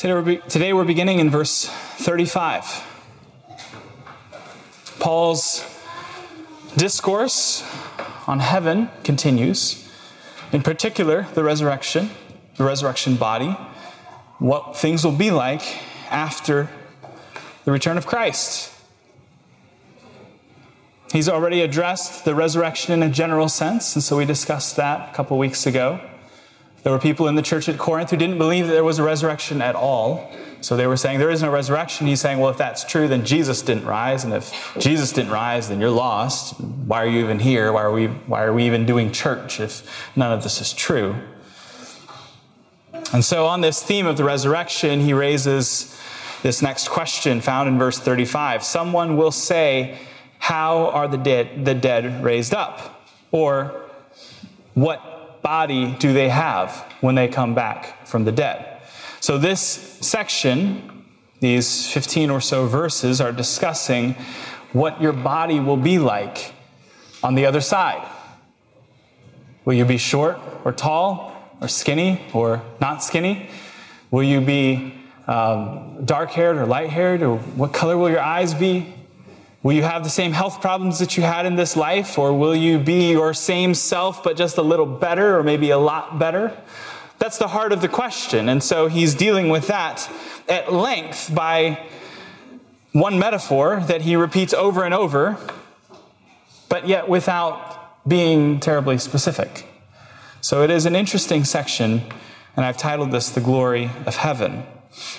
Today we're, be- today we're beginning in verse 35. Paul's discourse on heaven continues, in particular, the resurrection, the resurrection body, what things will be like after the return of Christ. He's already addressed the resurrection in a general sense, and so we discussed that a couple weeks ago. There were people in the church at Corinth who didn't believe that there was a resurrection at all. So they were saying there is no resurrection. He's saying, well, if that's true, then Jesus didn't rise. And if Jesus didn't rise, then you're lost. Why are you even here? Why are we, why are we even doing church if none of this is true? And so on this theme of the resurrection, he raises this next question found in verse 35. Someone will say, how are the dead, the dead raised up? Or what body do they have when they come back from the dead? So, this section, these 15 or so verses, are discussing what your body will be like on the other side. Will you be short or tall or skinny or not skinny? Will you be um, dark haired or light haired? Or what color will your eyes be? Will you have the same health problems that you had in this life, or will you be your same self, but just a little better, or maybe a lot better? That's the heart of the question. And so he's dealing with that at length by one metaphor that he repeats over and over, but yet without being terribly specific. So it is an interesting section, and I've titled this The Glory of Heaven.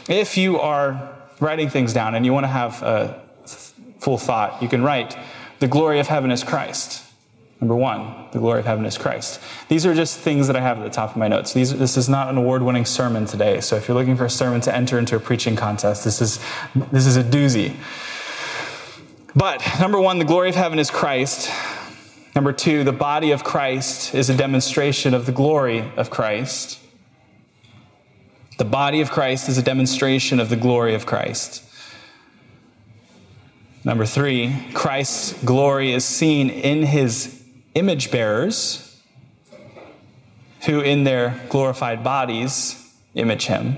If you are writing things down and you want to have a full thought, you can write, The glory of heaven is Christ. Number one, the glory of heaven is Christ. These are just things that I have at the top of my notes. These, this is not an award winning sermon today. So if you're looking for a sermon to enter into a preaching contest, this is, this is a doozy. But number one, the glory of heaven is Christ. Number two, the body of Christ is a demonstration of the glory of Christ. The body of Christ is a demonstration of the glory of Christ. Number three, Christ's glory is seen in his image bearers, who in their glorified bodies image him.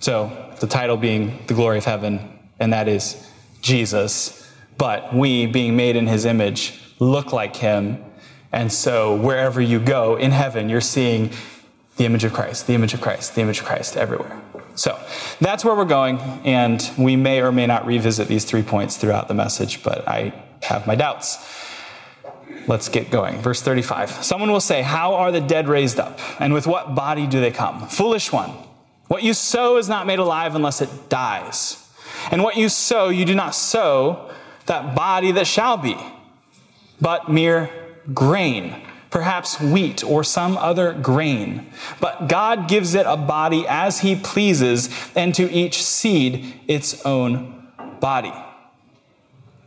So, the title being The Glory of Heaven, and that is Jesus. But we, being made in his image, look like him. And so, wherever you go in heaven, you're seeing the image of Christ, the image of Christ, the image of Christ everywhere. So that's where we're going, and we may or may not revisit these three points throughout the message, but I have my doubts. Let's get going. Verse 35. Someone will say, How are the dead raised up? And with what body do they come? Foolish one. What you sow is not made alive unless it dies. And what you sow, you do not sow that body that shall be, but mere grain perhaps wheat or some other grain. But God gives it a body as He pleases, and to each seed its own body.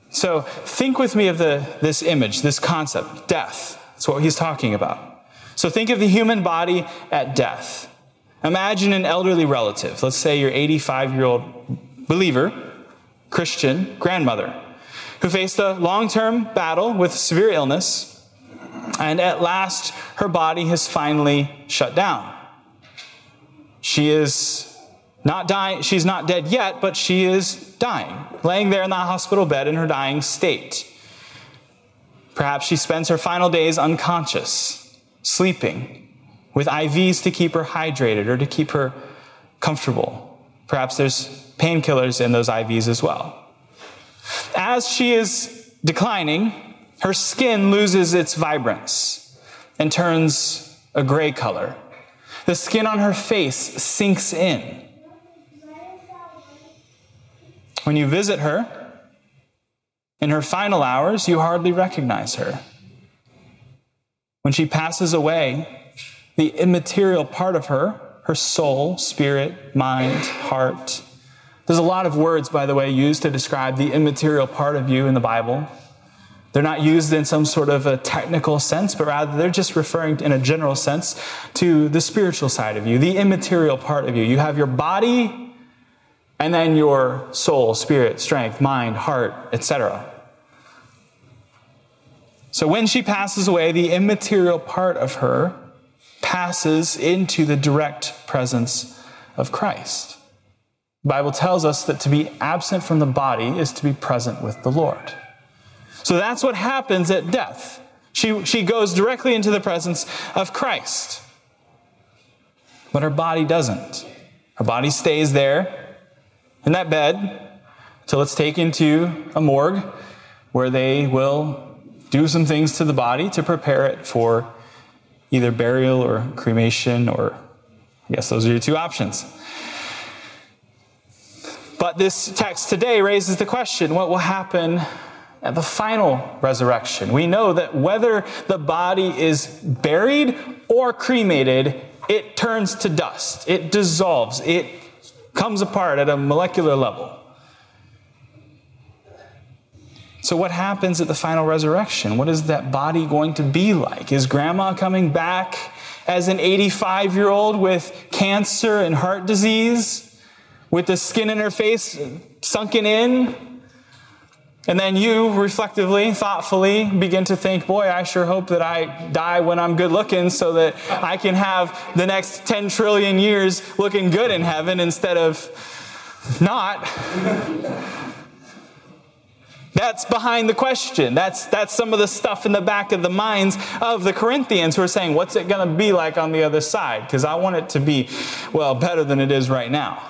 So think with me of the, this image, this concept, death. That's what he's talking about. So think of the human body at death. Imagine an elderly relative, let's say your 85 year old believer, Christian grandmother, who faced a long term battle with severe illness and at last, her body has finally shut down. She is not dying, she's not dead yet, but she is dying, laying there in the hospital bed in her dying state. Perhaps she spends her final days unconscious, sleeping, with IVs to keep her hydrated or to keep her comfortable. Perhaps there's painkillers in those IVs as well. As she is declining, her skin loses its vibrance and turns a gray color. The skin on her face sinks in. When you visit her, in her final hours, you hardly recognize her. When she passes away, the immaterial part of her, her soul, spirit, mind, heart, there's a lot of words, by the way, used to describe the immaterial part of you in the Bible. They're not used in some sort of a technical sense, but rather they're just referring in a general sense to the spiritual side of you, the immaterial part of you. You have your body and then your soul, spirit, strength, mind, heart, etc. So when she passes away, the immaterial part of her passes into the direct presence of Christ. The Bible tells us that to be absent from the body is to be present with the Lord. So that's what happens at death. She, she goes directly into the presence of Christ. But her body doesn't. Her body stays there in that bed until it's taken to a morgue where they will do some things to the body to prepare it for either burial or cremation, or I guess those are your two options. But this text today raises the question what will happen at the final resurrection? We know that whether the body is buried or cremated, it turns to dust, it dissolves, it comes apart at a molecular level. So, what happens at the final resurrection? What is that body going to be like? Is grandma coming back as an 85 year old with cancer and heart disease, with the skin in her face sunken in? And then you reflectively, thoughtfully begin to think, boy, I sure hope that I die when I'm good looking so that I can have the next 10 trillion years looking good in heaven instead of not. That's behind the question. That's, that's some of the stuff in the back of the minds of the Corinthians who are saying, What's it going to be like on the other side? Because I want it to be, well, better than it is right now.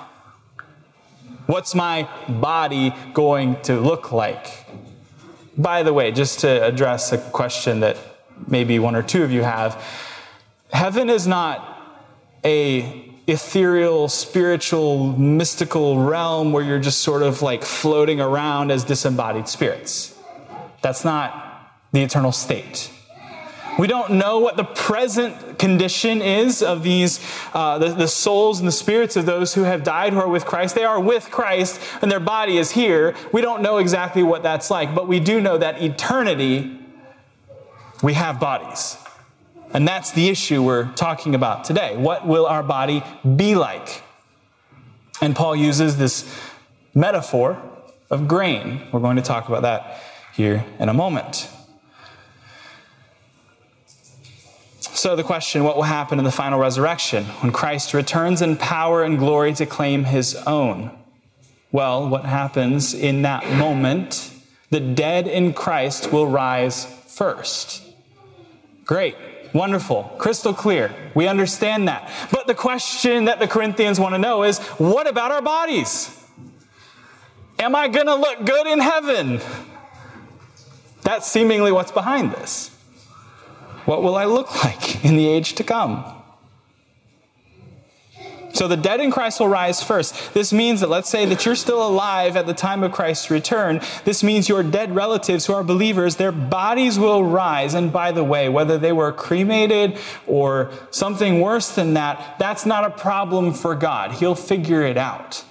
What's my body going to look like? By the way, just to address a question that maybe one or two of you have, heaven is not a ethereal, spiritual, mystical realm where you're just sort of like floating around as disembodied spirits. That's not the eternal state. We don't know what the present condition is of these, uh, the, the souls and the spirits of those who have died who are with Christ. They are with Christ and their body is here. We don't know exactly what that's like, but we do know that eternity, we have bodies. And that's the issue we're talking about today. What will our body be like? And Paul uses this metaphor of grain. We're going to talk about that here in a moment. So, the question what will happen in the final resurrection when Christ returns in power and glory to claim his own? Well, what happens in that moment? The dead in Christ will rise first. Great. Wonderful, crystal clear. We understand that. But the question that the Corinthians want to know is what about our bodies? Am I going to look good in heaven? That's seemingly what's behind this. What will I look like in the age to come? So the dead in Christ will rise first. This means that let's say that you're still alive at the time of Christ's return. This means your dead relatives who are believers, their bodies will rise. And by the way, whether they were cremated or something worse than that, that's not a problem for God. He'll figure it out.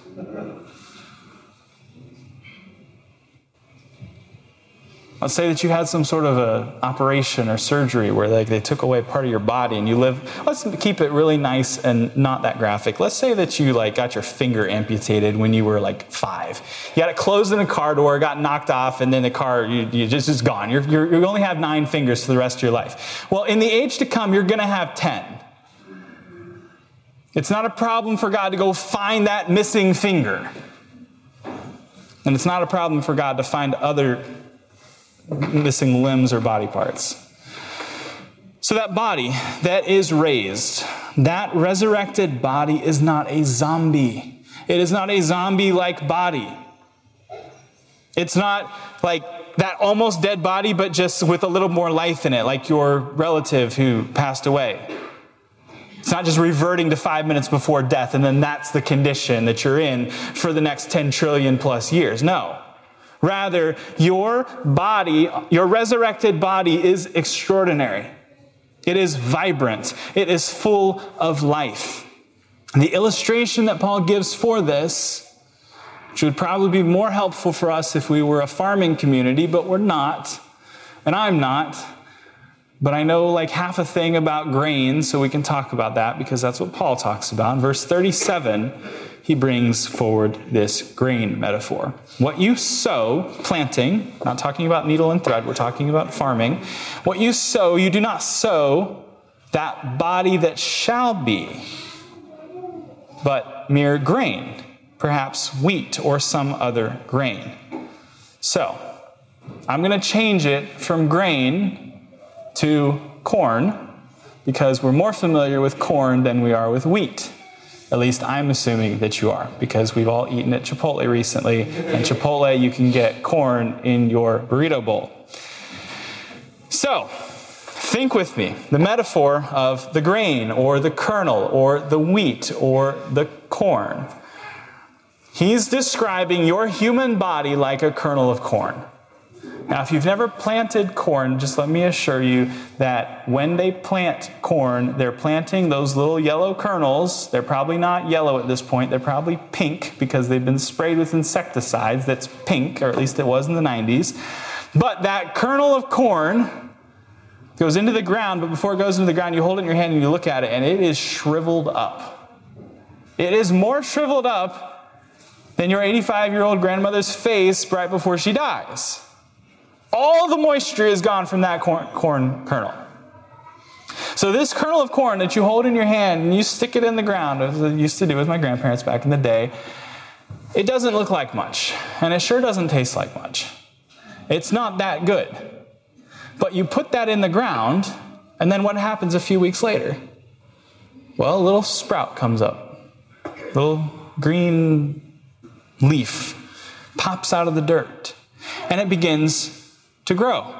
Let's say that you had some sort of a operation or surgery where like they took away part of your body and you live. Let's keep it really nice and not that graphic. Let's say that you like got your finger amputated when you were like five. You got it closed in a car door, got knocked off, and then the car you, you just is gone. You're, you're, you only have nine fingers for the rest of your life. Well, in the age to come, you're going to have ten. It's not a problem for God to go find that missing finger. And it's not a problem for God to find other missing limbs or body parts. So, that body that is raised, that resurrected body is not a zombie. It is not a zombie like body. It's not like that almost dead body, but just with a little more life in it, like your relative who passed away. It's not just reverting to five minutes before death, and then that's the condition that you're in for the next 10 trillion plus years. No. Rather, your body, your resurrected body is extraordinary. It is vibrant. It is full of life. And the illustration that Paul gives for this, which would probably be more helpful for us if we were a farming community, but we're not, and I'm not. But I know like half a thing about grain, so we can talk about that because that's what Paul talks about. In verse 37, he brings forward this grain metaphor. What you sow, planting, not talking about needle and thread, we're talking about farming. What you sow, you do not sow that body that shall be, but mere grain, perhaps wheat or some other grain. So, I'm going to change it from grain to corn because we're more familiar with corn than we are with wheat. At least I'm assuming that you are, because we've all eaten at Chipotle recently. And Chipotle, you can get corn in your burrito bowl. So, think with me the metaphor of the grain, or the kernel, or the wheat, or the corn. He's describing your human body like a kernel of corn. Now, if you've never planted corn, just let me assure you that when they plant corn, they're planting those little yellow kernels. They're probably not yellow at this point, they're probably pink because they've been sprayed with insecticides that's pink, or at least it was in the 90s. But that kernel of corn goes into the ground, but before it goes into the ground, you hold it in your hand and you look at it, and it is shriveled up. It is more shriveled up than your 85 year old grandmother's face right before she dies. All the moisture is gone from that corn, corn kernel. So, this kernel of corn that you hold in your hand and you stick it in the ground, as I used to do with my grandparents back in the day, it doesn't look like much. And it sure doesn't taste like much. It's not that good. But you put that in the ground, and then what happens a few weeks later? Well, a little sprout comes up, a little green leaf pops out of the dirt, and it begins to grow.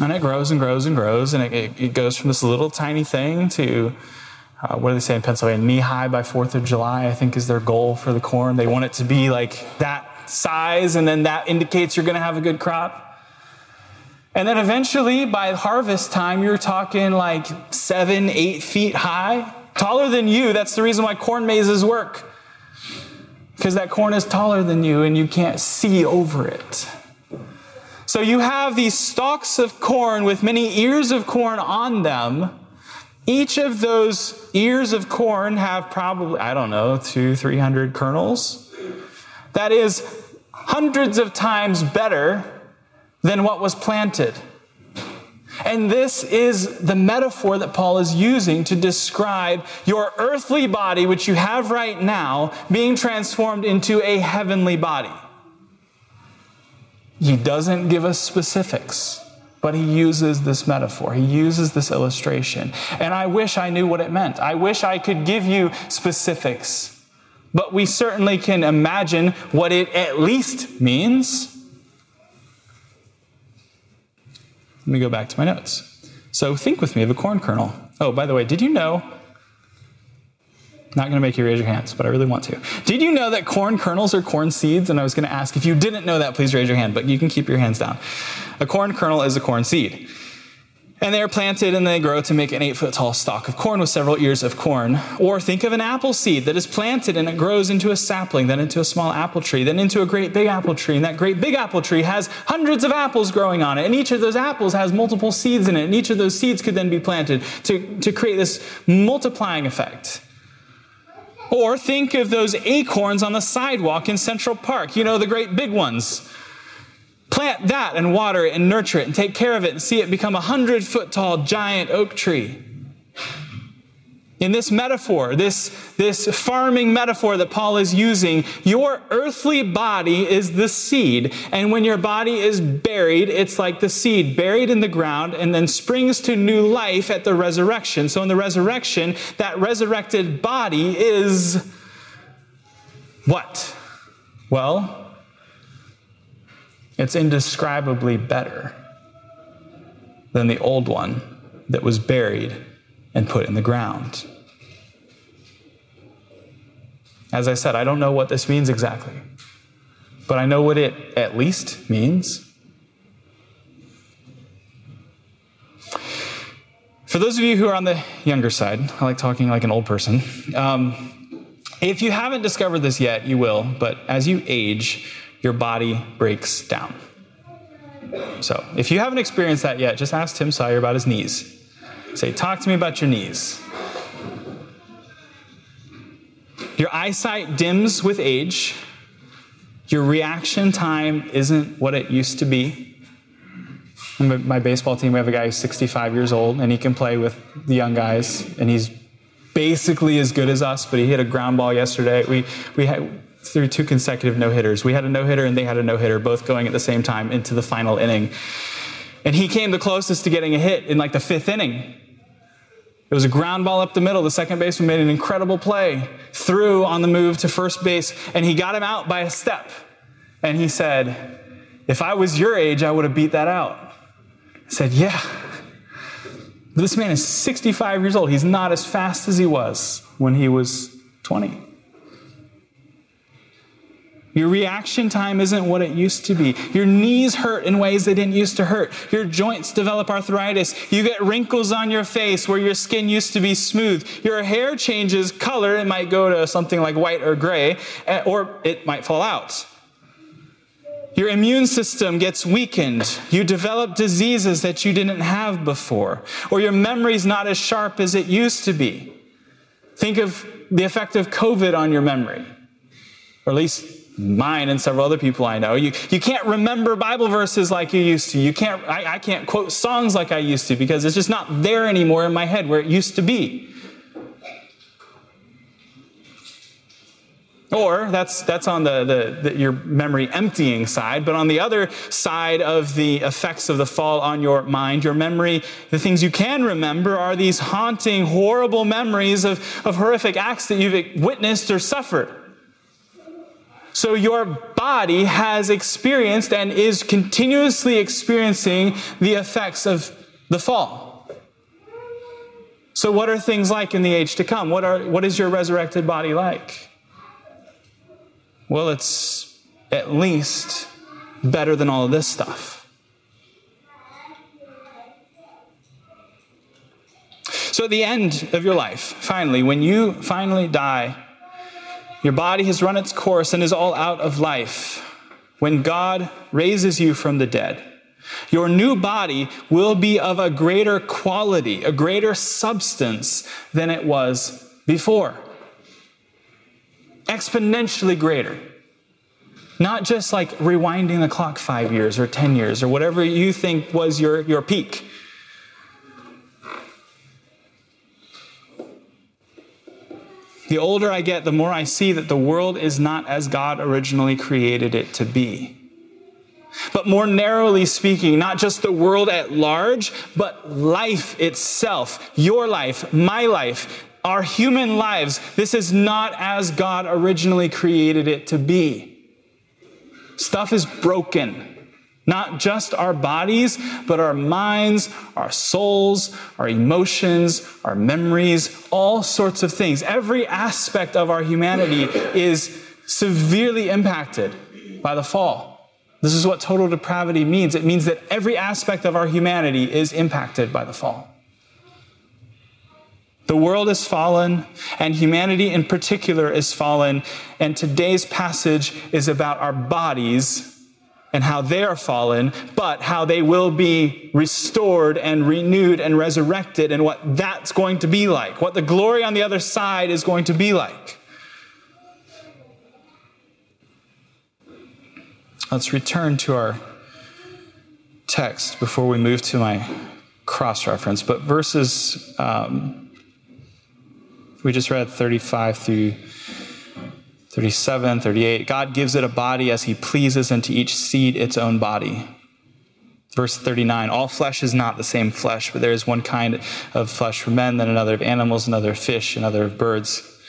And it grows and grows and grows, and it, it goes from this little tiny thing to uh, what do they say in Pennsylvania? Knee high by 4th of July, I think, is their goal for the corn. They want it to be like that size, and then that indicates you're going to have a good crop. And then eventually, by harvest time, you're talking like seven, eight feet high, taller than you. That's the reason why corn mazes work. Because that corn is taller than you, and you can't see over it. So you have these stalks of corn with many ears of corn on them. Each of those ears of corn have probably, I don't know, two, three hundred kernels. That is hundreds of times better than what was planted. And this is the metaphor that Paul is using to describe your earthly body, which you have right now, being transformed into a heavenly body. He doesn't give us specifics, but he uses this metaphor. He uses this illustration. And I wish I knew what it meant. I wish I could give you specifics. But we certainly can imagine what it at least means. Let me go back to my notes. So think with me of a corn kernel. Oh, by the way, did you know not going to make you raise your hands, but I really want to. Did you know that corn kernels are corn seeds? And I was going to ask if you didn't know that, please raise your hand, but you can keep your hands down. A corn kernel is a corn seed. And they are planted and they grow to make an eight foot tall stalk of corn with several ears of corn. Or think of an apple seed that is planted and it grows into a sapling, then into a small apple tree, then into a great big apple tree. And that great big apple tree has hundreds of apples growing on it. And each of those apples has multiple seeds in it. And each of those seeds could then be planted to, to create this multiplying effect. Or think of those acorns on the sidewalk in Central Park, you know, the great big ones. Plant that and water it and nurture it and take care of it and see it become a hundred foot tall giant oak tree. In this metaphor, this, this farming metaphor that Paul is using, your earthly body is the seed. And when your body is buried, it's like the seed buried in the ground and then springs to new life at the resurrection. So in the resurrection, that resurrected body is what? Well, it's indescribably better than the old one that was buried and put in the ground. As I said, I don't know what this means exactly, but I know what it at least means. For those of you who are on the younger side, I like talking like an old person. Um, if you haven't discovered this yet, you will, but as you age, your body breaks down. So, if you haven't experienced that yet, just ask Tim Sawyer about his knees. Say, talk to me about your knees. Your eyesight dims with age. Your reaction time isn't what it used to be. My, baseball team, we have a guy who's 65 years old, and he can play with the young guys, and he's basically as good as us, but he hit a ground ball yesterday. We, we had through two consecutive no hitters. We had a no hitter, and they had a no hitter, both going at the same time into the final inning. And he came the closest to getting a hit in like the fifth inning. It was a ground ball up the middle. The second baseman made an incredible play, threw on the move to first base, and he got him out by a step. And he said, If I was your age, I would have beat that out. I said, Yeah. This man is 65 years old. He's not as fast as he was when he was 20. Your reaction time isn't what it used to be. Your knees hurt in ways they didn't used to hurt. Your joints develop arthritis. You get wrinkles on your face where your skin used to be smooth. Your hair changes color. It might go to something like white or gray, eh, or it might fall out. Your immune system gets weakened. You develop diseases that you didn't have before. Or your memory's not as sharp as it used to be. Think of the effect of COVID on your memory, or at least mine and several other people I know. You, you can't remember Bible verses like you used to. You can't, I, I can't quote songs like I used to because it's just not there anymore in my head where it used to be. Or that's, that's on the, the, the, your memory emptying side. But on the other side of the effects of the fall on your mind, your memory, the things you can remember are these haunting, horrible memories of, of horrific acts that you've witnessed or suffered. So your body has experienced and is continuously experiencing the effects of the fall. So, what are things like in the age to come? What, are, what is your resurrected body like? Well, it's at least better than all of this stuff. So, at the end of your life, finally, when you finally die, your body has run its course and is all out of life. When God raises you from the dead, your new body will be of a greater quality, a greater substance than it was before. Exponentially greater. Not just like rewinding the clock five years or 10 years or whatever you think was your, your peak. The older I get, the more I see that the world is not as God originally created it to be. But more narrowly speaking, not just the world at large, but life itself, your life, my life, our human lives. This is not as God originally created it to be. Stuff is broken. Not just our bodies, but our minds, our souls, our emotions, our memories, all sorts of things. Every aspect of our humanity is severely impacted by the fall. This is what total depravity means. It means that every aspect of our humanity is impacted by the fall. The world is fallen, and humanity in particular is fallen. And today's passage is about our bodies and how they are fallen, but how they will be restored and renewed and resurrected, and what that's going to be like, what the glory on the other side is going to be like. Let's return to our text before we move to my cross reference. But verses, um, we just read 35 through 37, 38. God gives it a body as he pleases, and to each seed its own body. Verse 39 All flesh is not the same flesh, but there is one kind of flesh for men, then another of animals, another of fish, another of birds.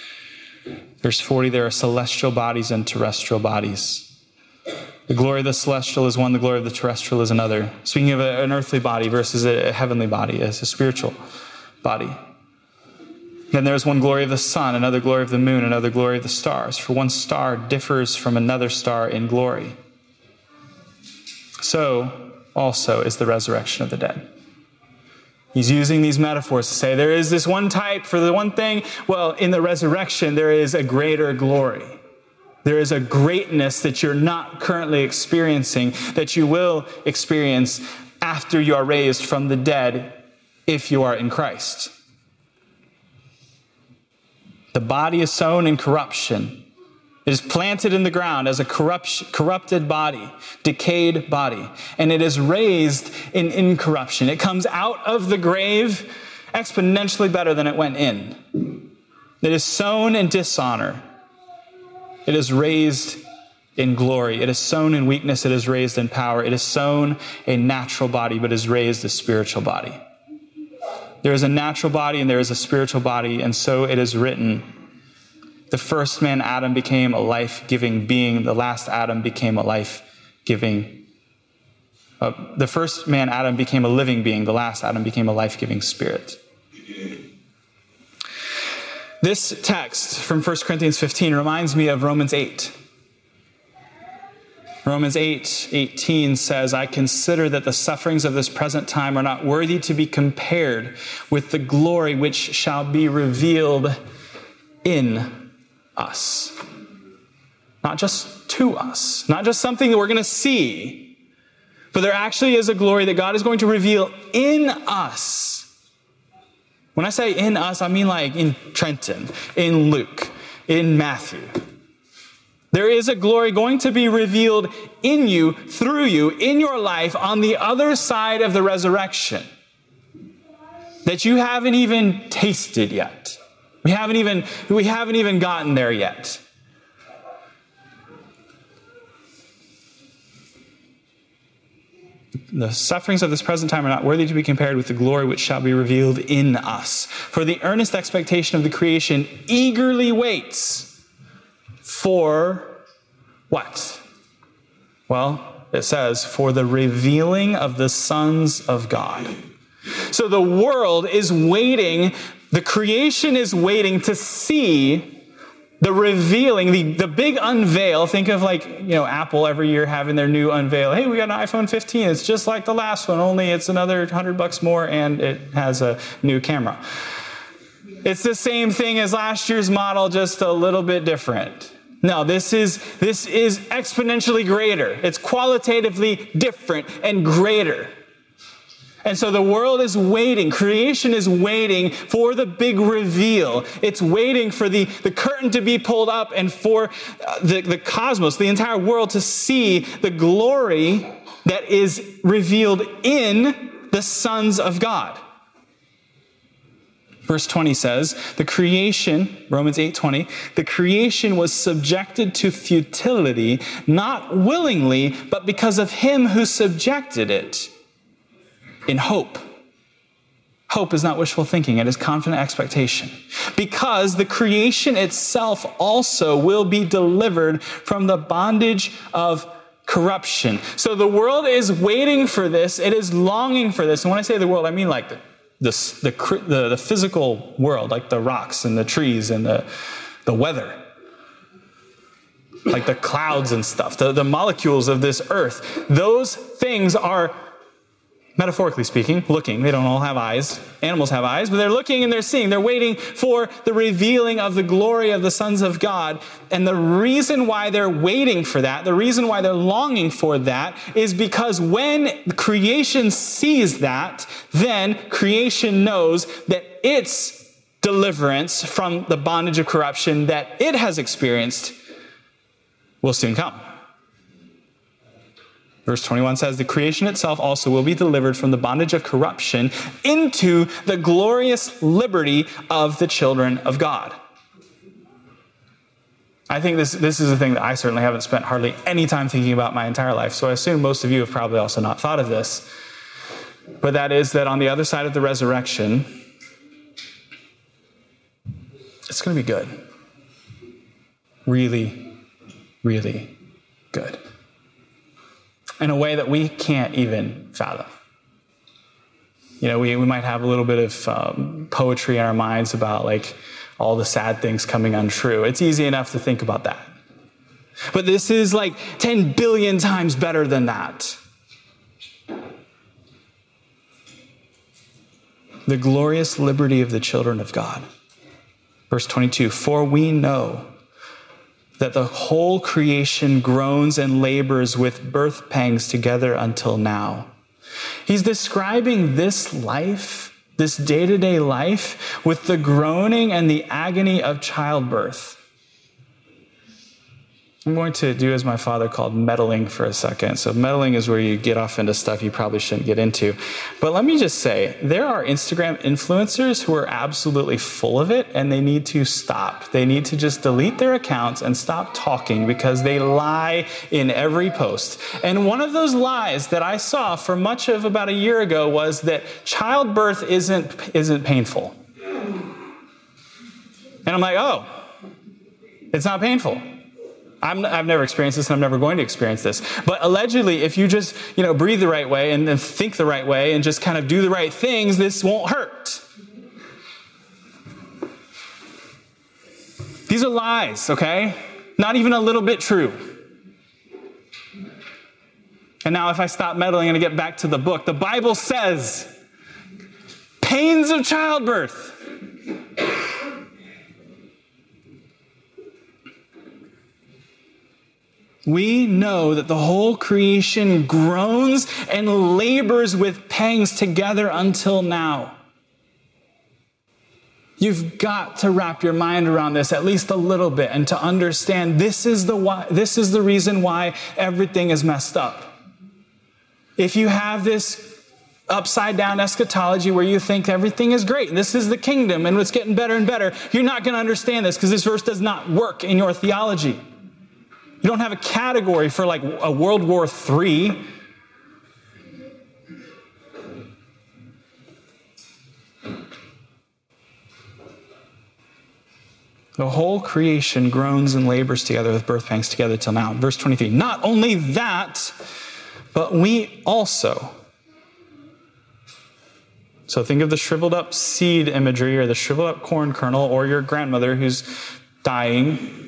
Verse 40 There are celestial bodies and terrestrial bodies. The glory of the celestial is one, the glory of the terrestrial is another. Speaking of an earthly body versus a heavenly body, as a spiritual body. Then there is one glory of the sun, another glory of the moon, another glory of the stars, for one star differs from another star in glory. So also is the resurrection of the dead. He's using these metaphors to say there is this one type for the one thing. Well, in the resurrection, there is a greater glory. There is a greatness that you're not currently experiencing that you will experience after you are raised from the dead if you are in Christ. The body is sown in corruption, It is planted in the ground as a corrupt, corrupted body, decayed body, and it is raised in incorruption. It comes out of the grave exponentially better than it went in. It is sown in dishonor. It is raised in glory. It is sown in weakness. It is raised in power. It is sown a natural body, but is raised a spiritual body. There is a natural body and there is a spiritual body, and so it is written the first man, Adam, became a life giving being. The last Adam became a life giving. Uh, the first man, Adam, became a living being. The last Adam became a life giving spirit. This text from 1 Corinthians 15 reminds me of Romans 8. Romans 8 18 says, I consider that the sufferings of this present time are not worthy to be compared with the glory which shall be revealed in us. Not just to us, not just something that we're going to see, but there actually is a glory that God is going to reveal in us. When I say in us, I mean like in Trenton, in Luke, in Matthew. There is a glory going to be revealed in you, through you, in your life on the other side of the resurrection that you haven't even tasted yet. We haven't even, we haven't even gotten there yet. The sufferings of this present time are not worthy to be compared with the glory which shall be revealed in us. For the earnest expectation of the creation eagerly waits for what? Well, it says, for the revealing of the sons of God. So the world is waiting the creation is waiting to see the revealing, the, the big unveil. Think of like, you know, Apple every year having their new unveil. Hey, we got an iPhone 15. It's just like the last one, only it's another 100 bucks more and it has a new camera. It's the same thing as last year's model, just a little bit different. No, this is, this is exponentially greater. It's qualitatively different and greater. And so the world is waiting, creation is waiting for the big reveal. It's waiting for the, the curtain to be pulled up and for uh, the, the cosmos, the entire world, to see the glory that is revealed in the sons of God. Verse 20 says, the creation, Romans 8:20, the creation was subjected to futility, not willingly, but because of him who subjected it in hope. Hope is not wishful thinking, it is confident expectation. Because the creation itself also will be delivered from the bondage of corruption. So the world is waiting for this, it is longing for this. And when I say the world, I mean like the, the, the, the, the physical world, like the rocks and the trees and the, the weather like the clouds and stuff, the, the molecules of this earth. Those things are metaphorically speaking, looking. They don't all have eyes. Animals have eyes, but they're looking and they're seeing. They're waiting for the revealing of the glory of the sons of God. And the reason why they're waiting for that, the reason why they're longing for that, is because when creation sees that, then creation knows that its deliverance from the bondage of corruption that it has experienced will soon come. Verse 21 says, The creation itself also will be delivered from the bondage of corruption into the glorious liberty of the children of God. I think this, this is a thing that I certainly haven't spent hardly any time thinking about my entire life. So I assume most of you have probably also not thought of this. But that is that on the other side of the resurrection, it's going to be good. Really, really good in a way that we can't even fathom. You know, we, we might have a little bit of um, poetry in our minds about like all the sad things coming untrue. It's easy enough to think about that. But this is like 10 billion times better than that. The glorious liberty of the children of God. Verse 22 For we know that the whole creation groans and labors with birth pangs together until now. He's describing this life, this day to day life, with the groaning and the agony of childbirth. I'm going to do as my father called meddling for a second. So, meddling is where you get off into stuff you probably shouldn't get into. But let me just say there are Instagram influencers who are absolutely full of it and they need to stop. They need to just delete their accounts and stop talking because they lie in every post. And one of those lies that I saw for much of about a year ago was that childbirth isn't, isn't painful. And I'm like, oh, it's not painful. I have never experienced this and I'm never going to experience this. But allegedly, if you just, you know, breathe the right way and, and think the right way and just kind of do the right things, this won't hurt. These are lies, okay? Not even a little bit true. And now, if I stop meddling and get back to the book, the Bible says pains of childbirth we know that the whole creation groans and labors with pangs together until now. You've got to wrap your mind around this at least a little bit and to understand this is the why, this is the reason why everything is messed up. If you have this upside down eschatology where you think everything is great, and this is the kingdom and it's getting better and better, you're not going to understand this because this verse does not work in your theology. You don't have a category for like a World War III. The whole creation groans and labors together with birth pangs together till now. Verse 23. Not only that, but we also. So think of the shriveled up seed imagery or the shriveled up corn kernel or your grandmother who's dying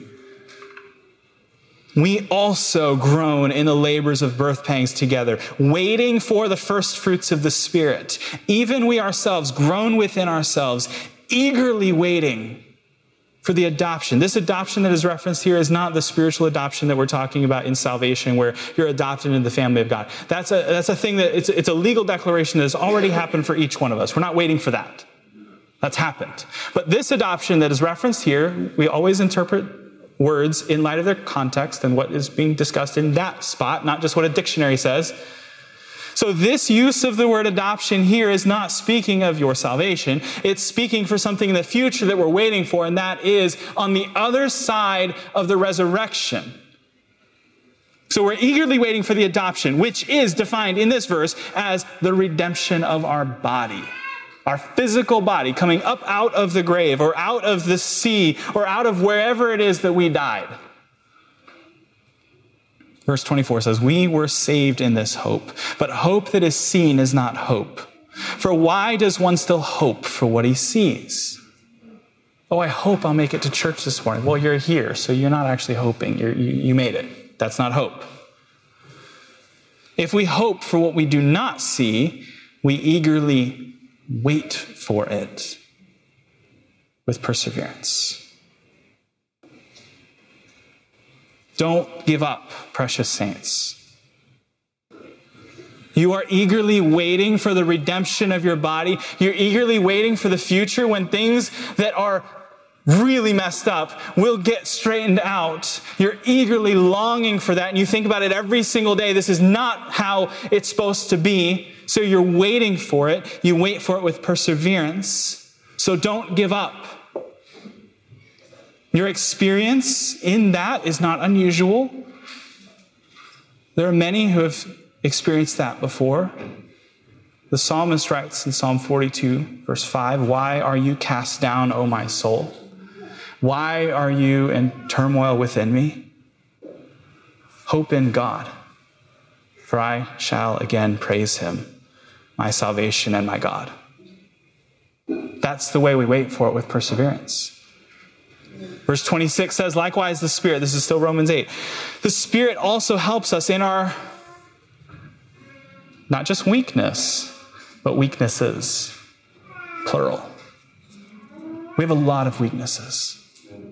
we also groan in the labors of birth pangs together, waiting for the first fruits of the Spirit. Even we ourselves groan within ourselves, eagerly waiting for the adoption. This adoption that is referenced here is not the spiritual adoption that we're talking about in salvation, where you're adopted into the family of God. That's a, that's a thing that it's, it's a legal declaration that has already happened for each one of us. We're not waiting for that. That's happened. But this adoption that is referenced here, we always interpret words in light of their context and what is being discussed in that spot, not just what a dictionary says. So, this use of the word adoption here is not speaking of your salvation. It's speaking for something in the future that we're waiting for, and that is on the other side of the resurrection. So, we're eagerly waiting for the adoption, which is defined in this verse as the redemption of our body our physical body coming up out of the grave or out of the sea or out of wherever it is that we died. Verse 24 says, We were saved in this hope, but hope that is seen is not hope. For why does one still hope for what he sees? Oh, I hope I'll make it to church this morning. Well, you're here, so you're not actually hoping. You're, you, you made it. That's not hope. If we hope for what we do not see, we eagerly Wait for it with perseverance. Don't give up, precious saints. You are eagerly waiting for the redemption of your body. You're eagerly waiting for the future when things that are really messed up will get straightened out. You're eagerly longing for that, and you think about it every single day. This is not how it's supposed to be. So you're waiting for it. You wait for it with perseverance. So don't give up. Your experience in that is not unusual. There are many who have experienced that before. The psalmist writes in Psalm 42, verse 5 Why are you cast down, O my soul? Why are you in turmoil within me? Hope in God, for I shall again praise him my salvation and my God. That's the way we wait for it with perseverance. Verse 26 says, likewise, the Spirit, this is still Romans 8, the Spirit also helps us in our not just weakness, but weaknesses, plural. We have a lot of weaknesses,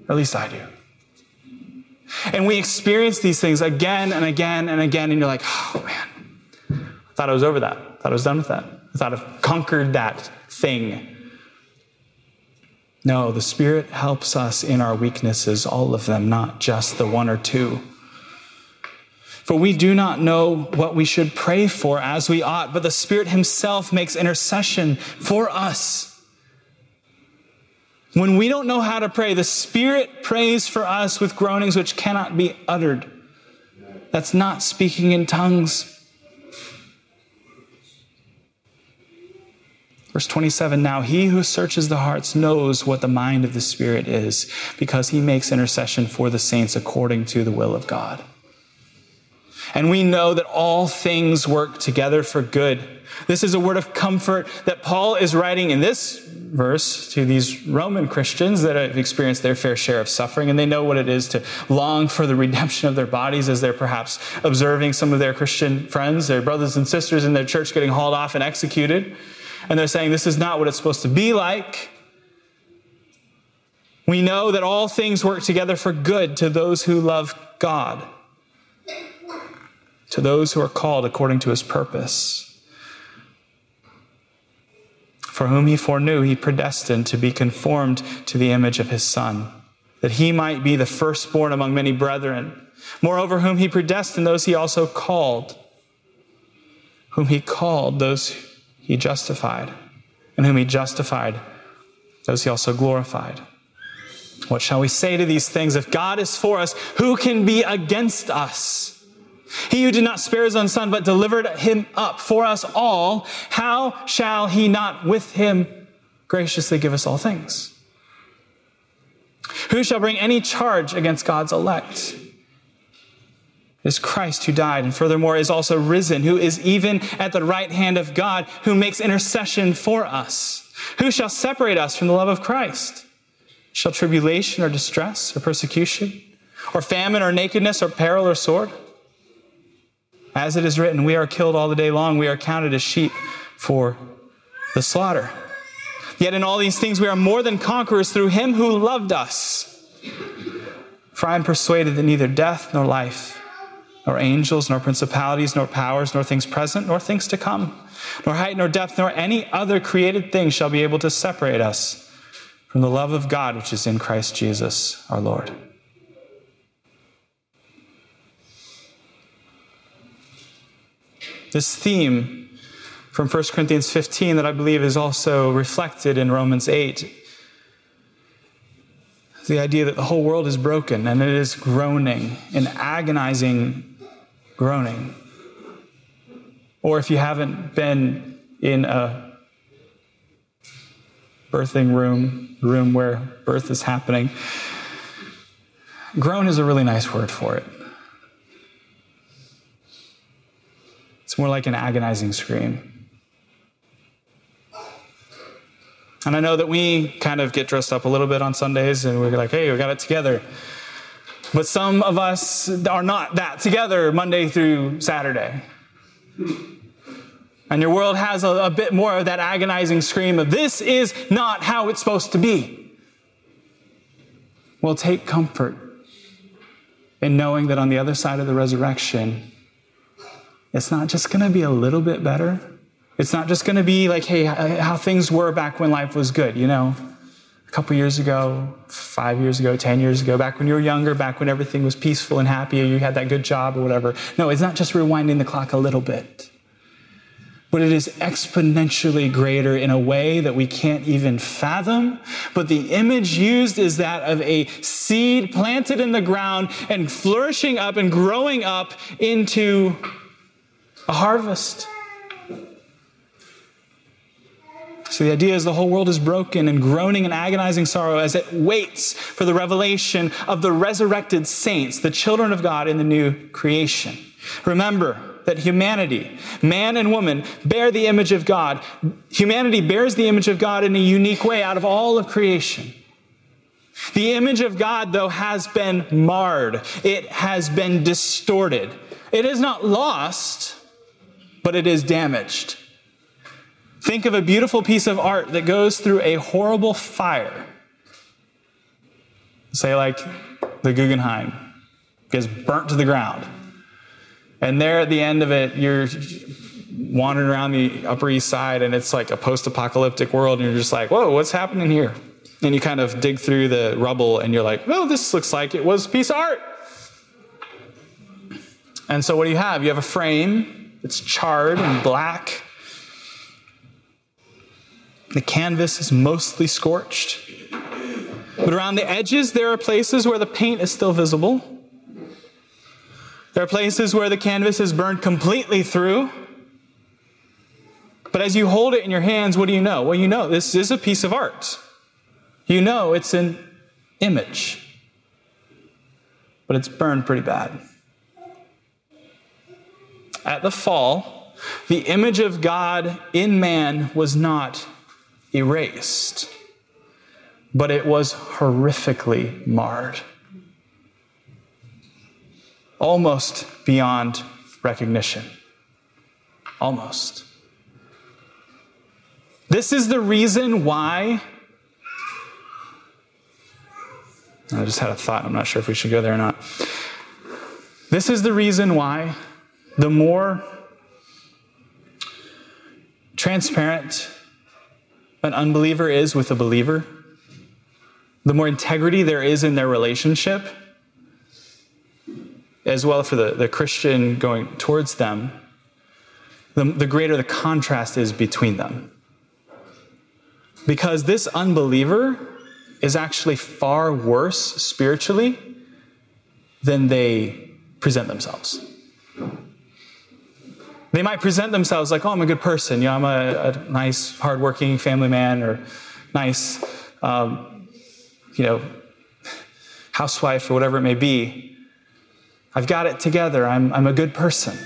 at least I do. And we experience these things again and again and again, and you're like, oh man, thought I was over that thought I was done with that. I thought I've conquered that thing. No, the Spirit helps us in our weaknesses, all of them, not just the one or two. For we do not know what we should pray for as we ought, but the Spirit Himself makes intercession for us. When we don't know how to pray, the Spirit prays for us with groanings which cannot be uttered. That's not speaking in tongues. Verse 27 Now he who searches the hearts knows what the mind of the Spirit is, because he makes intercession for the saints according to the will of God. And we know that all things work together for good. This is a word of comfort that Paul is writing in this verse to these Roman Christians that have experienced their fair share of suffering, and they know what it is to long for the redemption of their bodies as they're perhaps observing some of their Christian friends, their brothers and sisters in their church getting hauled off and executed. And they're saying, This is not what it's supposed to be like. We know that all things work together for good to those who love God to those who are called according to his purpose. For whom he foreknew, he predestined to be conformed to the image of his Son, that he might be the firstborn among many brethren. Moreover, whom he predestined, those he also called. Whom he called, those he justified. And whom he justified, those he also glorified. What shall we say to these things? If God is for us, who can be against us? He who did not spare his own son, but delivered him up for us all, how shall he not with him graciously give us all things? Who shall bring any charge against God's elect? Is Christ who died, and furthermore is also risen, who is even at the right hand of God, who makes intercession for us. Who shall separate us from the love of Christ? Shall tribulation or distress or persecution, or famine or nakedness or peril or sword? As it is written, we are killed all the day long, we are counted as sheep for the slaughter. Yet in all these things we are more than conquerors through him who loved us. For I am persuaded that neither death nor life, nor angels, nor principalities, nor powers, nor things present, nor things to come, nor height, nor depth, nor any other created thing shall be able to separate us from the love of God which is in Christ Jesus our Lord. This theme from 1 Corinthians 15 that I believe is also reflected in Romans 8 the idea that the whole world is broken and it is groaning, an agonizing groaning. Or if you haven't been in a birthing room, room where birth is happening, groan is a really nice word for it. It's more like an agonizing scream. And I know that we kind of get dressed up a little bit on Sundays and we're like, hey, we got it together. But some of us are not that together Monday through Saturday. And your world has a, a, bit more of that agonizing scream of, this is not how it's supposed to be. Well, take comfort in knowing that on the other side of the resurrection, it's not just going to be a little bit better. It's not just going to be like, hey, how things were back when life was good, you know? A couple years ago, five years ago, 10 years ago, back when you were younger, back when everything was peaceful and happy, or you had that good job or whatever. No, it's not just rewinding the clock a little bit, but it is exponentially greater in a way that we can't even fathom. But the image used is that of a seed planted in the ground and flourishing up and growing up into a harvest. So the idea is the whole world is broken and groaning in agonizing sorrow as it waits for the revelation of the resurrected saints, the children of God in the new creation. Remember that humanity, man and woman, bear the image of God. Humanity bears the image of God in a unique way out of all of creation. The image of God, though, has been marred. It has been distorted. It is not lost, but it is damaged. Think of a beautiful piece of art that goes through a horrible fire. Say, like the Guggenheim, gets burnt to the ground. And there at the end of it, you're wandering around the Upper East Side and it's like a post apocalyptic world, and you're just like, whoa, what's happening here? And you kind of dig through the rubble and you're like, well, this looks like it was a piece of art. And so, what do you have? You have a frame that's charred and black. The canvas is mostly scorched. But around the edges, there are places where the paint is still visible. There are places where the canvas is burned completely through. But as you hold it in your hands, what do you know? Well, you know this is a piece of art. You know it's an image. But it's burned pretty bad. At the fall, the image of God in man was not erased, but it was horrifically marred. Almost beyond recognition. Almost. This is the reason why. I just had a thought. I'm not sure if we should go there or not. This is the reason why the more transparent an unbeliever is with a believer, the more integrity there is in their relationship, as well for the, the Christian going towards them, the, the greater the contrast is between them. Because this unbeliever is actually far worse spiritually than they present themselves. They might present themselves like, oh, I'm a good person. You know, I'm a, a nice, hardworking family man or nice, um, you know, housewife or whatever it may be. I've got it together. I'm, I'm a good person.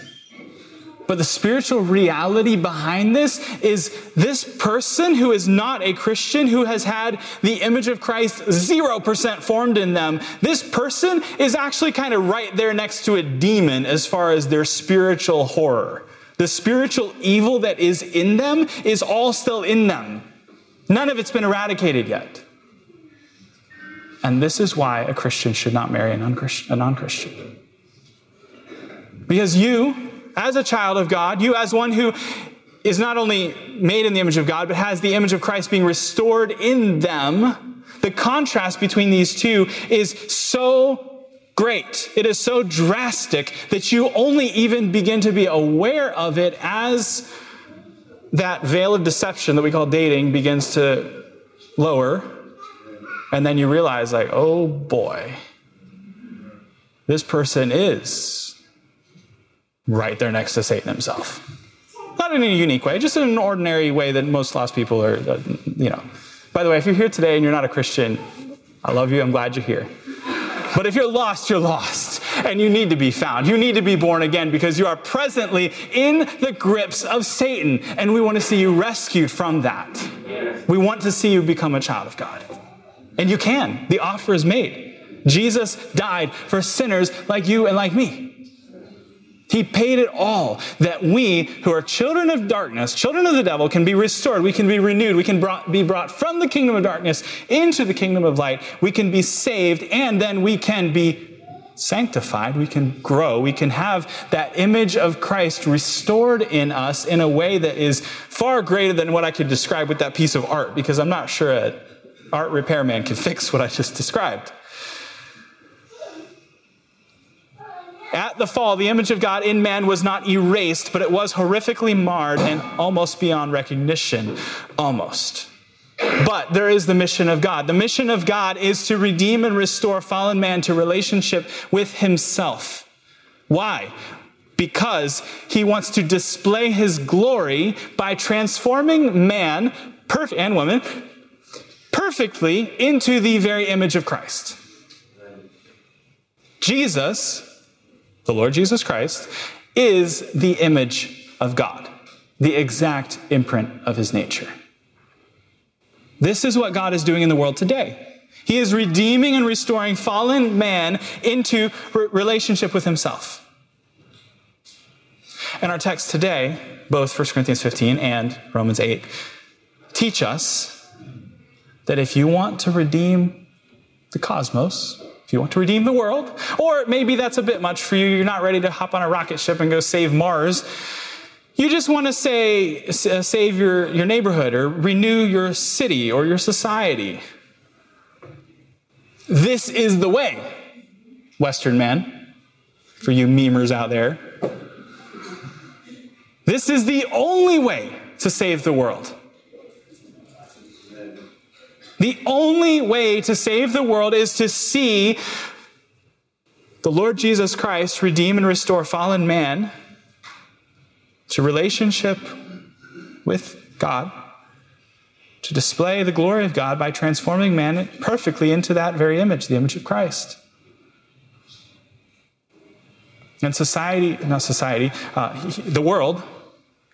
But the spiritual reality behind this is this person who is not a Christian, who has had the image of Christ 0% formed in them, this person is actually kind of right there next to a demon as far as their spiritual horror. The spiritual evil that is in them is all still in them. None of it's been eradicated yet. And this is why a Christian should not marry a non Christian. Because you, as a child of God, you, as one who is not only made in the image of God, but has the image of Christ being restored in them, the contrast between these two is so great. It is so drastic that you only even begin to be aware of it as that veil of deception that we call dating begins to lower. And then you realize, like, oh boy, this person is right there next to Satan himself. Not in a unique way, just in an ordinary way that most lost people are, you know. By the way, if you're here today and you're not a Christian, I love you. I'm glad you're here. But if you're lost, you're lost. And you need to be found. You need to be born again because you are presently in the grips of Satan. And we want to see you rescued from that. We want to see you become a child of God. And you can. The offer is made. Jesus died for sinners like you and like me. He paid it all that we, who are children of darkness, children of the devil, can be restored. We can be renewed. We can brought, be brought from the kingdom of darkness into the kingdom of light. We can be saved, and then we can be sanctified. We can grow. We can have that image of Christ restored in us in a way that is far greater than what I could describe with that piece of art, because I'm not sure an art repairman can fix what I just described. At the fall, the image of God in man was not erased, but it was horrifically marred and almost beyond recognition. Almost. But there is the mission of God. The mission of God is to redeem and restore fallen man to relationship with himself. Why? Because he wants to display his glory by transforming man perfect, and woman perfectly into the very image of Christ. Jesus the Lord Jesus Christ, is the image of God, the exact imprint of his nature. This is what God is doing in the world today. He is redeeming and restoring fallen man into relationship with himself. And our text today, both 1 Corinthians 15 and Romans 8, teach us that if you want to redeem the cosmos, you want to redeem the world, or maybe that's a bit much for you. You're not ready to hop on a rocket ship and go save Mars. You just want to say, uh, save your, your neighborhood or renew your city or your society. This is the way, Western man. for you memers out there. This is the only way to save the world. The only way to save the world is to see the Lord Jesus Christ redeem and restore fallen man to relationship with God, to display the glory of God by transforming man perfectly into that very image, the image of Christ. And society, not society, uh, the world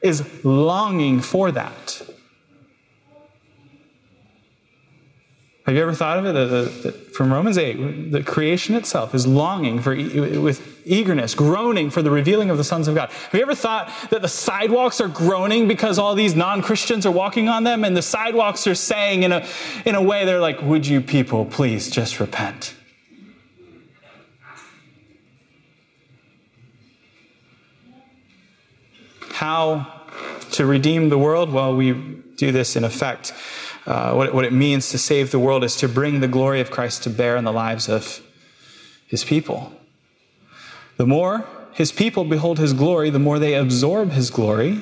is longing for that. Have you ever thought of it? The, the, from Romans 8, the creation itself is longing for, with eagerness, groaning for the revealing of the sons of God. Have you ever thought that the sidewalks are groaning because all these non Christians are walking on them? And the sidewalks are saying, in a, in a way, they're like, Would you people please just repent? How to redeem the world? Well, we do this in effect uh, what, what it means to save the world is to bring the glory of Christ to bear in the lives of his people. The more his people behold his glory, the more they absorb his glory.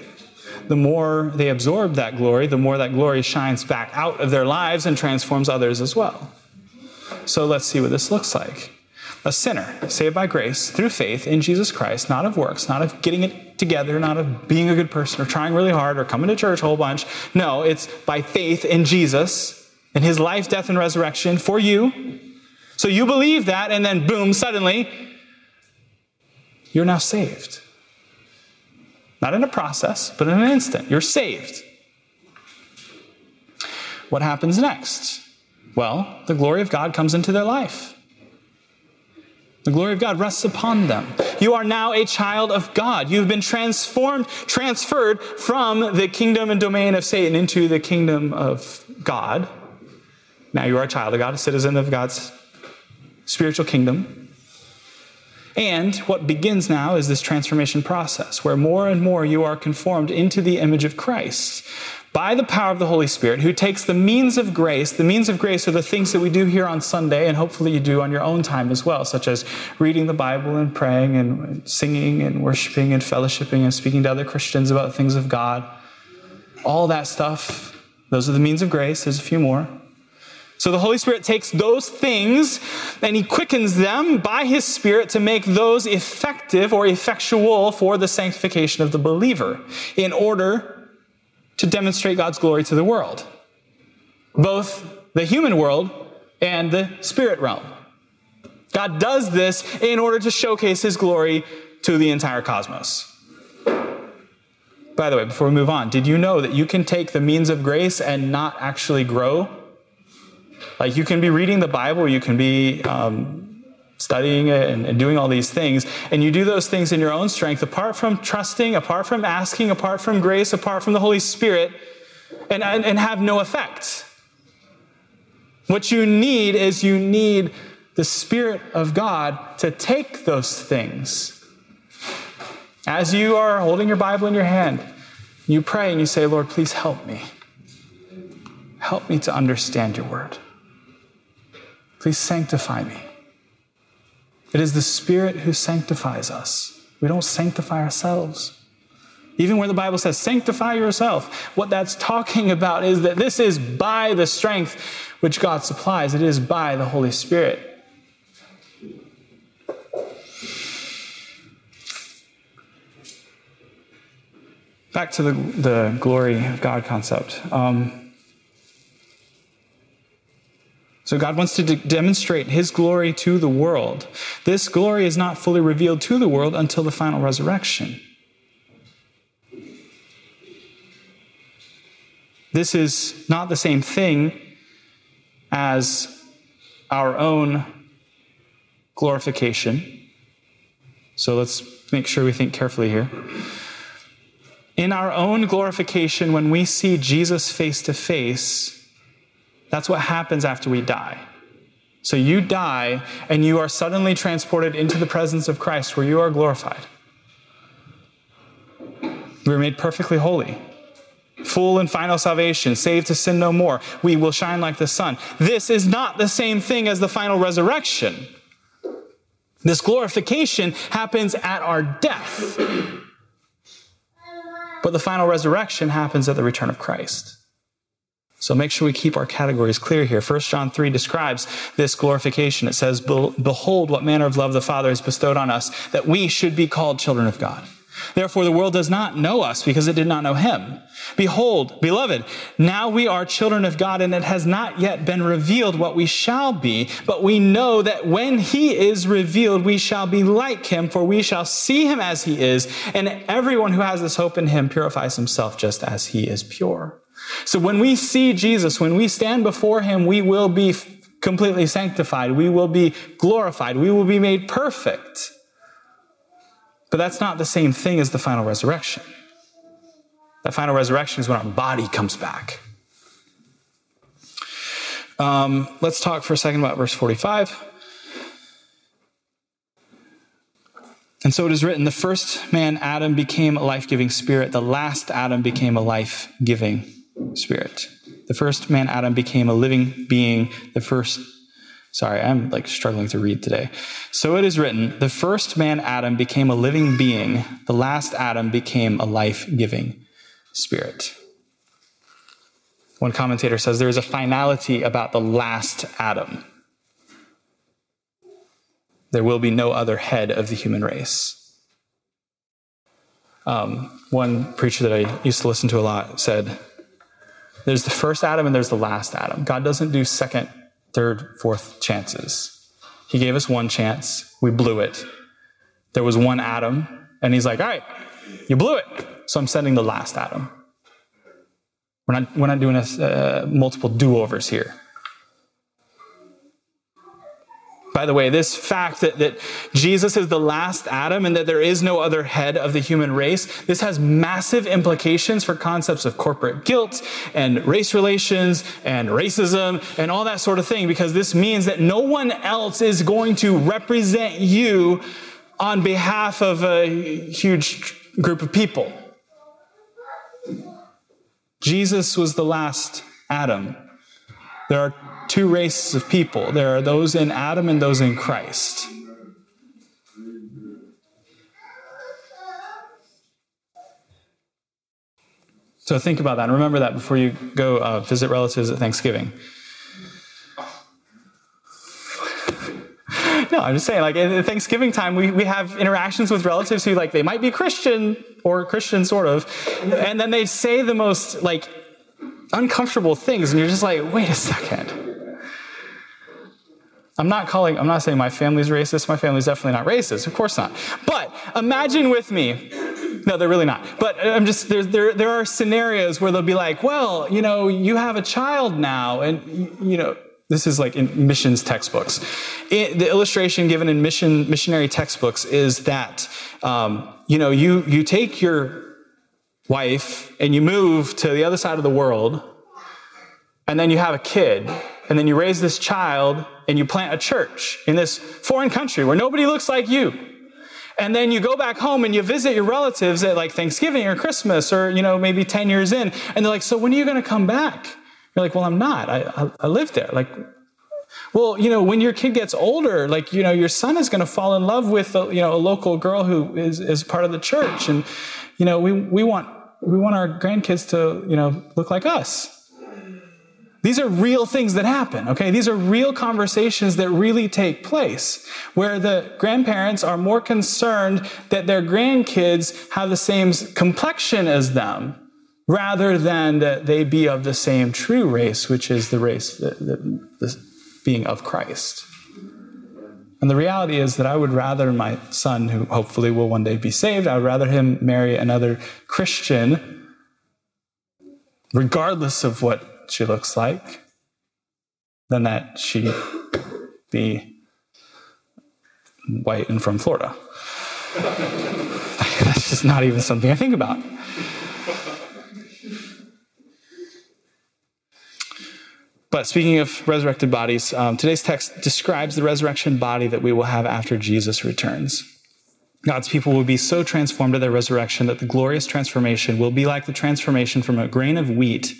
The more they absorb that glory, the more that glory shines back out of their lives and transforms others as well. So let's see what this looks like a sinner saved by grace through faith in Jesus Christ, not of works, not of getting it together, not of being a good person or trying really hard or coming to church a whole bunch. No, it's by faith in Jesus and his life, death, and resurrection for you. So you believe that, and then boom, suddenly, you're now saved. Not in a process, but in an instant. You're saved. What happens next? Well, the glory of God comes into their life. The glory of God rests upon them. You are now a child of God. You've been transformed, transferred from the kingdom and domain of Satan into the kingdom of God. Now you are a child of God, a citizen of God's spiritual kingdom. And what begins now is this transformation process where more and more you are conformed into the image of Christ by the power of the Holy Spirit, who takes the means of grace. The means of grace are the things that we do here on Sunday, and hopefully you do on your own time as well, such as reading the Bible and praying and singing and worshiping and fellowshipping and speaking to other Christians about things of God. All that stuff, those are the means of grace. There's a few more. So the Holy Spirit takes those things and He quickens them by His Spirit to make those effective or effectual for the sanctification of the believer in order to demonstrate God's glory to the world, both the human world and the spirit realm. God does this in order to showcase his glory to the entire cosmos. By the way, before we move on, did you know that you can take the means of grace and not actually grow? Like you can be reading the Bible, you can be um, studying it and, and, doing all these things. And you do those things in your own strength, apart from trusting, apart from asking, apart from grace, apart from the Holy Spirit, and, and, and have no effect. What you need is you need the Spirit of God to take those things. As you are holding your Bible in your hand, you pray and you say, Lord, please help me. Help me to understand your word. Please sanctify me. It is the Spirit who sanctifies us. We don't sanctify ourselves. Even where the Bible says, sanctify yourself, what that's talking about is that this is by the strength which God supplies, it is by the Holy Spirit. Back to the, the glory of God concept. Um, so God wants to de- demonstrate his glory to the world. This glory is not fully revealed to the world until the final resurrection. This is not the same thing as our own glorification. So let's make sure we think carefully here. In our own glorification, when we see Jesus face to face, that's what happens after we die. So you die and you are suddenly transported into the presence of Christ where you are glorified. We are made perfectly holy, full and final salvation, saved to sin no more. We will shine like the sun. This is not the same thing as the final resurrection. This glorification happens at our death. But the final resurrection happens at the return of Christ. So make sure we keep our categories clear here. 1 John 3 describes this glorification. It says, Behold, what manner of love the Father has bestowed on us, that we should be called children of God. Therefore, the world does not know us because it did not know him. Behold, beloved, now we are children of God, and it has not yet been revealed what we shall be, but we know that when he is revealed, we shall be like him, for we shall see him as he is, and everyone who has this hope in him purifies himself just as he is pure. So when we see Jesus, when we stand before him, we will be completely sanctified. We will be glorified. We will be made perfect. But that's not the same thing as the final resurrection. That final resurrection is when our body comes back. Um, let's talk for a second about verse 45. And so it is written the first man, Adam, became a life giving spirit. The last Adam became a life giving spirit. The first man, Adam, became a living being. The first, sorry, I'm like struggling to read today. So it is written the first man, Adam, became a living being. The last Adam became a life giving spirit. One commentator says there is a finality about the last Adam. There will be no other head of the human race. Um, one preacher that I used to listen to a lot said, there's the first Adam and there's the last Adam. God doesn't do second, third, fourth chances. He gave us one chance. We blew it. There was one Adam, and he's like, all right, you blew it. So I'm sending the last Adam. We're not, we're not doing a, uh, multiple do overs here. By the way, this fact that, that Jesus is the last Adam and that there is no other head of the human race, this has massive implications for concepts of corporate guilt and race relations and racism and all that sort of thing, because this means that no one else is going to represent you on behalf of a huge group of people. Jesus was the last Adam. There are two races of people there are those in Adam and those in Christ. So think about that and remember that before you go uh, visit relatives at Thanksgiving. no, I'm just saying, like Thanksgiving time, we, we have interactions with relatives who like they might be Christian or Christian sort of, and then they say the most like uncomfortable things, and you're just like, wait a second. I'm not calling, I'm not saying my family's racist. My family's definitely not racist. Of course not. But imagine with me, no, they're really not. But I'm just, there, there, there are scenarios where they'll be like, well, you know, you have a child now, and, you know, this is like in missions textbooks. It, the illustration given in mission missionary textbooks is that um, you know you you take your wife and you move to the other side of the world, and then you have a kid, and then you raise this child and you plant a church in this foreign country where nobody looks like you. And then you go back home and you visit your relatives at like Thanksgiving or Christmas or, you know, maybe 10 years in. And they're like, so when are you going to come back? You're like, well, I'm not. I, I, I live there. Like, well, you know, when your kid gets older, like, you know, your son is going to fall in love with, a, you know, a local girl who is, is part of the church. And, you know, we, we want, we want our grandkids to, you know, look like us. These are real things that happen, okay? These are real conversations that really take place where the grandparents are more concerned that their grandkids have the same complexion as them rather than that they be of the same true race, which is the race, the, the, being of Christ. And the reality is that I would rather my son, who hopefully will one day be saved, I would rather him marry another Christian, regardless of what she looks like than that she be white and from Florida. That's just not even something I think about. But speaking of resurrected bodies, um, today's text describes the resurrection body that we will have after Jesus returns. God's people will be so transformed at their resurrection that the glorious transformation will be like the transformation from a grain of wheat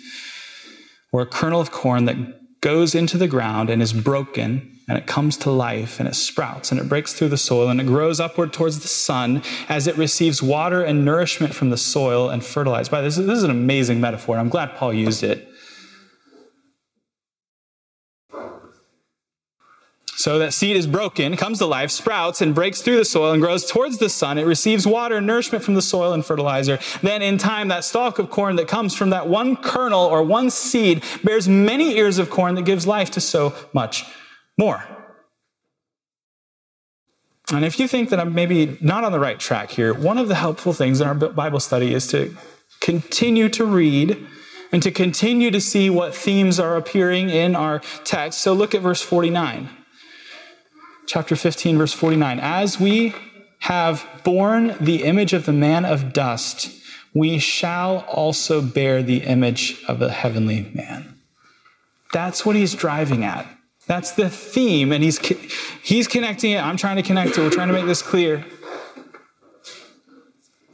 or a kernel of corn that goes into the ground and is broken and it comes to life and it sprouts and it breaks through the soil and it grows upward towards the sun as it receives water and nourishment from the soil and fertilized by this. This is an amazing metaphor. I'm glad Paul used it. So that seed is broken, comes to life, sprouts, and breaks through the soil and grows towards the sun. It receives water and nourishment from the soil and fertilizer. Then in time, that stalk of corn that comes from that one kernel or one seed bears many ears of corn that gives life to so much more. And if you think that I'm maybe not on the right track here, one of the helpful things in our Bible study is to continue to read and to continue to see what themes are appearing in our text. So look at verse 49 chapter 15, verse 49. As we have borne the image of the man of dust, we shall also bear the image of the heavenly man. That's what he's driving at. That's the theme, and he's, he's connecting it. I'm trying to connect it. We're trying to make this clear.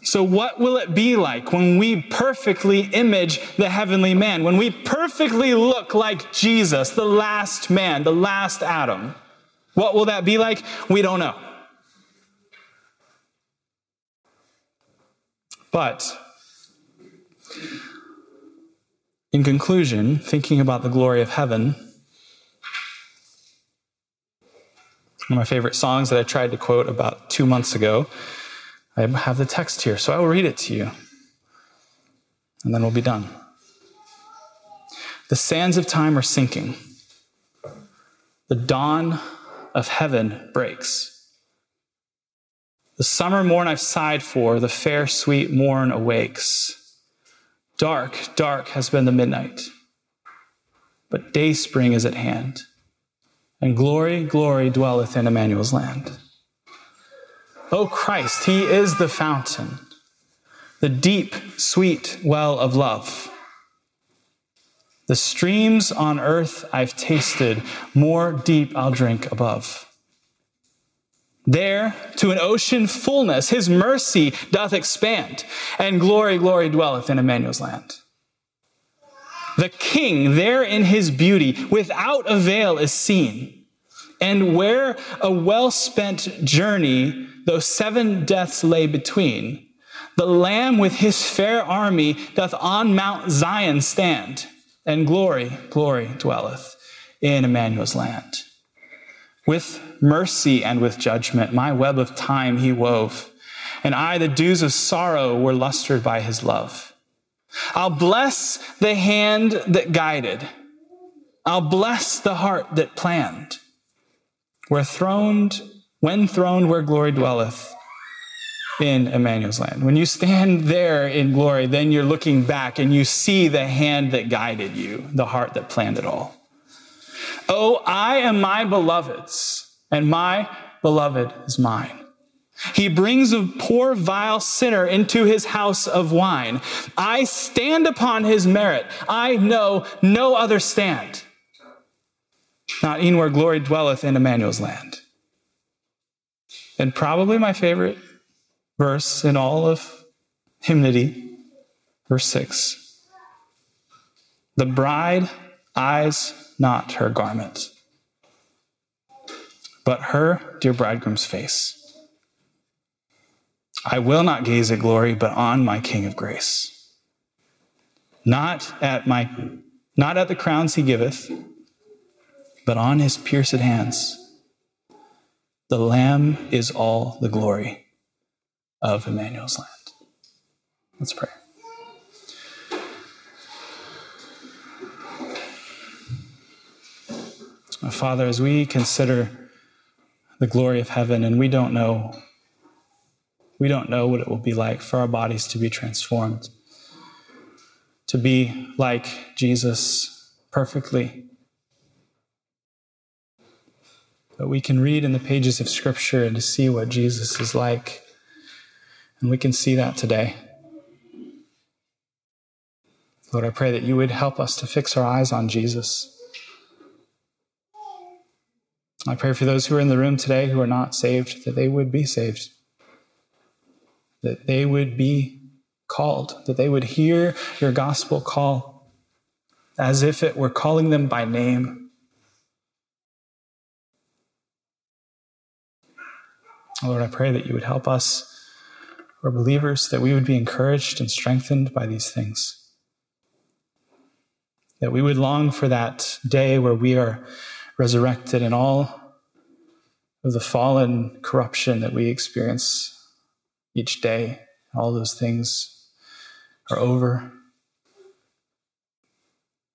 So, what will it be like when we perfectly image the heavenly man? When we perfectly look like Jesus, the last man, the last Adam? What will that be like? We don't know. But in conclusion, thinking about the glory of heaven, one of my favorite songs that I tried to quote about two months ago, I have the text here, so I will read it to you. And then we'll be done. The sands of time are sinking. The dawn of heaven breaks. The summer morn I've sighed for, the fair, sweet morn awakes. Dark, dark has been the midnight, but day spring is at hand, and glory, glory dwelleth in Emmanuel's land. O Christ, He is the fountain, the deep, sweet well of love. The streams on earth I've tasted, more deep I'll drink above. There, to an ocean fullness, his mercy doth expand, and glory, glory dwelleth in Emmanuel's land. The king there in his beauty without a veil is seen, and where a well spent journey, though seven deaths lay between, the lamb with his fair army doth on Mount Zion stand and glory, glory dwelleth in Emmanuel's land. With mercy and with judgment, my web of time he wove, and I, the dews of sorrow, were lustered by his love. I'll bless the hand that guided. I'll bless the heart that planned. Where throned, when throned where glory dwelleth, in Emmanuel's land. When you stand there in glory, then you're looking back and you see the hand that guided you, the heart that planned it all. Oh, I am my beloved's, and my beloved is mine. He brings a poor, vile sinner into his house of wine. I stand upon his merit. I know no other stand. Not in where glory dwelleth in Emmanuel's land. And probably my favorite verse in all of hymnody, verse 6. The bride eyes not her garment, but her dear bridegroom's face. I will not gaze at glory, but on my King of grace. Not at my not at the crowns he giveth, but on his pierced hands. The Lamb is all the glory of Emmanuel's land. Let's pray. Father, as we consider the glory of heaven, and we don't know, we don't know what it will be like for our bodies to be transformed, to be like Jesus perfectly. But we can read in the pages of Scripture and to see what Jesus is like and we can see that today. Lord, I pray that you would help us to fix our eyes on Jesus. I pray for those who are in the room today who are not saved, that they would be saved, that they would be called, that they would hear your gospel call, as if it were calling them by name. Lord, I pray that you would help us, who are believers, that we would be encouraged and strengthened by these things. That we would long for that day where we are resurrected and all of the fallen corruption that we experience each day, all those things are over.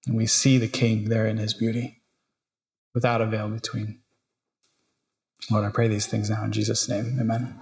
And we see the King there in his beauty without a veil between. Lord, I pray these things now in Jesus' name. Amen.